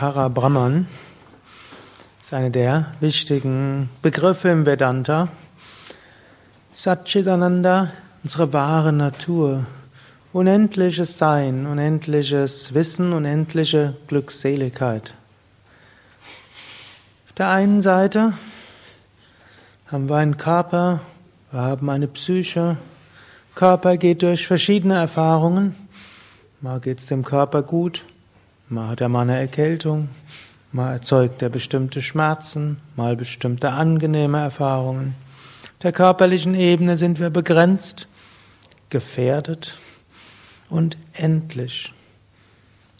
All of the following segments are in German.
Parabrahman ist einer der wichtigen Begriffe im Vedanta. Satchitananda, unsere wahre Natur, unendliches Sein, unendliches Wissen, unendliche Glückseligkeit. Auf der einen Seite haben wir einen Körper, wir haben eine Psyche. Körper geht durch verschiedene Erfahrungen. Mal geht es dem Körper gut, mal hat er mal eine Erkältung, mal erzeugt er bestimmte Schmerzen, mal bestimmte angenehme Erfahrungen. Auf der körperlichen Ebene sind wir begrenzt, gefährdet und endlich.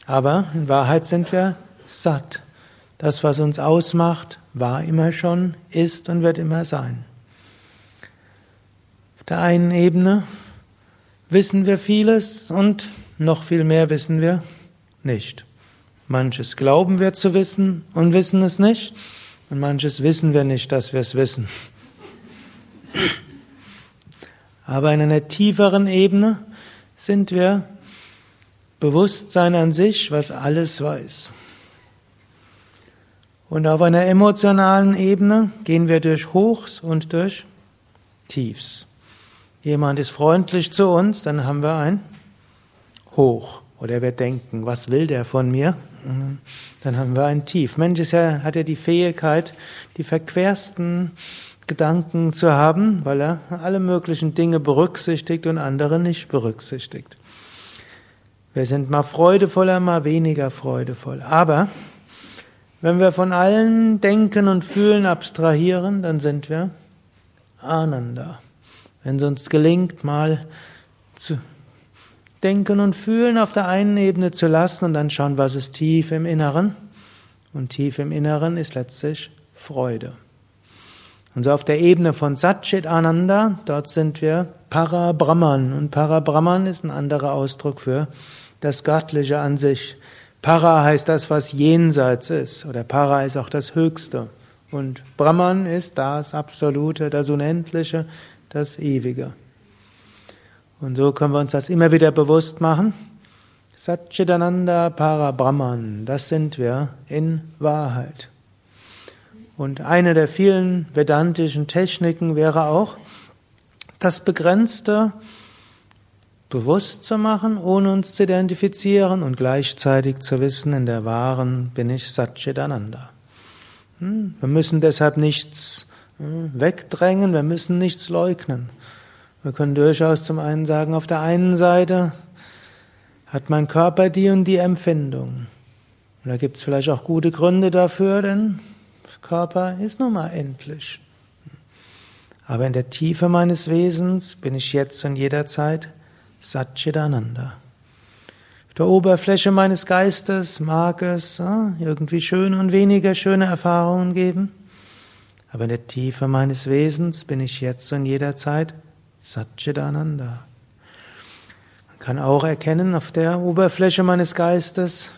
Aber in Wahrheit sind wir satt. Das, was uns ausmacht, war immer schon, ist und wird immer sein. Auf der einen Ebene wissen wir vieles und noch viel mehr wissen wir nicht. Manches glauben wir zu wissen und wissen es nicht und manches wissen wir nicht, dass wir es wissen. Aber in einer tieferen Ebene sind wir Bewusstsein an sich, was alles weiß. Und auf einer emotionalen Ebene gehen wir durch Hochs und durch Tiefs. Jemand ist freundlich zu uns, dann haben wir ein Hoch. Oder wir denken, was will der von mir? Mhm. Dann haben wir ein Tief. Mensch ist ja, hat ja die Fähigkeit, die verquersten Gedanken zu haben, weil er alle möglichen Dinge berücksichtigt und andere nicht berücksichtigt. Wir sind mal freudevoller, mal weniger freudevoll. Aber wenn wir von allen Denken und Fühlen abstrahieren, dann sind wir Ananda. Wenn es uns gelingt, mal zu denken und fühlen auf der einen Ebene zu lassen und dann schauen, was ist tief im Inneren. Und tief im Inneren ist letztlich Freude. Und so auf der Ebene von Satchit Ananda, dort sind wir Parabrahman. Und Parabrahman ist ein anderer Ausdruck für das Göttliche an sich. Para heißt das, was jenseits ist, oder Para ist auch das Höchste. Und Brahman ist das Absolute, das Unendliche, das Ewige. Und so können wir uns das immer wieder bewusst machen. Satchitananda Para Brahman, das sind wir in Wahrheit. Und eine der vielen vedantischen Techniken wäre auch, das Begrenzte bewusst zu machen, ohne uns zu identifizieren und gleichzeitig zu wissen, in der wahren bin ich Satchitananda. Hm, wir müssen deshalb nichts hm, wegdrängen, wir müssen nichts leugnen. Wir können durchaus zum einen sagen, auf der einen Seite hat mein Körper die und die Empfindung. Und da gibt es vielleicht auch gute Gründe dafür, denn Körper ist nun mal endlich. Aber in der Tiefe meines Wesens bin ich jetzt und jederzeit Satchitananda. Auf der Oberfläche meines Geistes mag es ja, irgendwie schöne und weniger schöne Erfahrungen geben, aber in der Tiefe meines Wesens bin ich jetzt und jederzeit Satchitananda. Man kann auch erkennen, auf der Oberfläche meines Geistes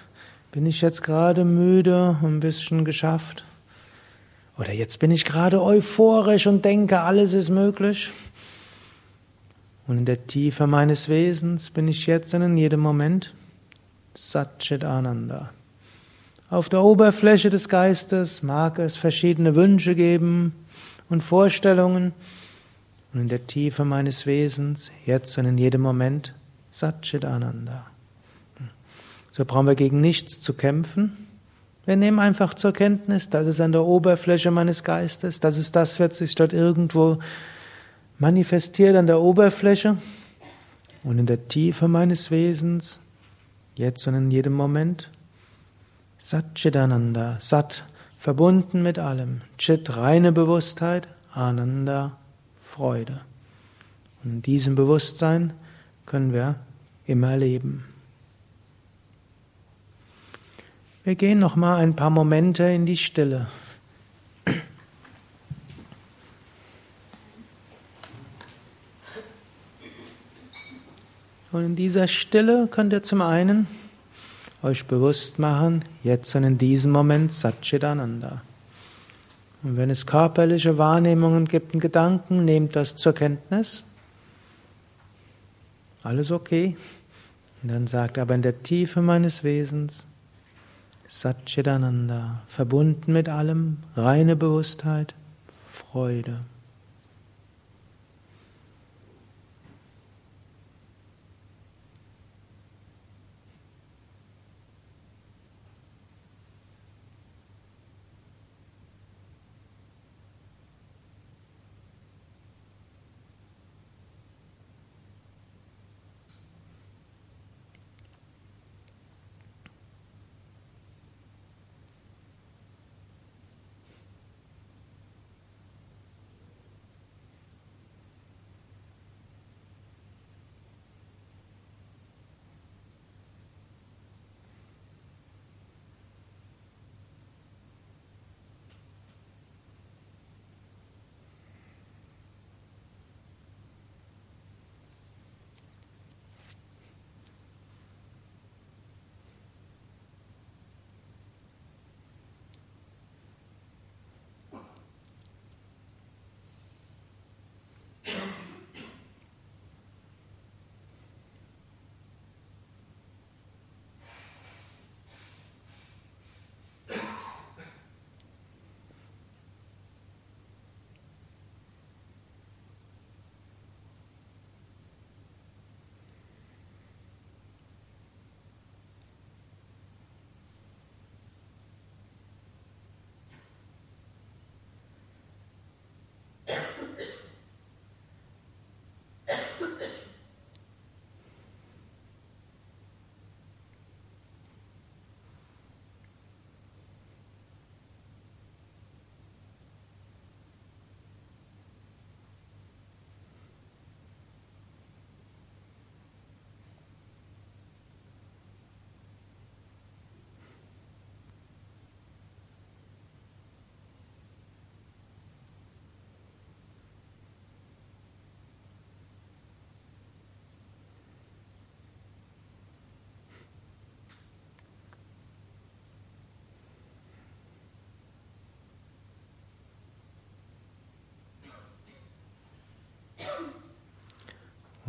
bin ich jetzt gerade müde, ein bisschen geschafft. Oder jetzt bin ich gerade euphorisch und denke, alles ist möglich. Und in der Tiefe meines Wesens bin ich jetzt in jedem Moment Satchit Ananda. Auf der Oberfläche des Geistes mag es verschiedene Wünsche geben und Vorstellungen. Und in der Tiefe meines Wesens, jetzt und in jedem Moment, Satchit Ananda. So brauchen wir gegen nichts zu kämpfen. Wir nehmen einfach zur Kenntnis, das ist an der Oberfläche meines Geistes, das ist das, was sich dort irgendwo manifestiert an der Oberfläche und in der Tiefe meines Wesens, jetzt und in jedem Moment. Satchitananda, Sat, verbunden mit allem. Chit, reine Bewusstheit, Ananda, Freude. Und in diesem Bewusstsein können wir immer leben. Wir gehen noch mal ein paar Momente in die Stille. Und in dieser Stille könnt ihr zum einen euch bewusst machen, jetzt und in diesem Moment Satchitananda. Und wenn es körperliche Wahrnehmungen gibt und Gedanken, nehmt das zur Kenntnis. Alles okay. Und dann sagt aber in der Tiefe meines Wesens Satchitananda, verbunden mit allem, reine Bewusstheit, Freude.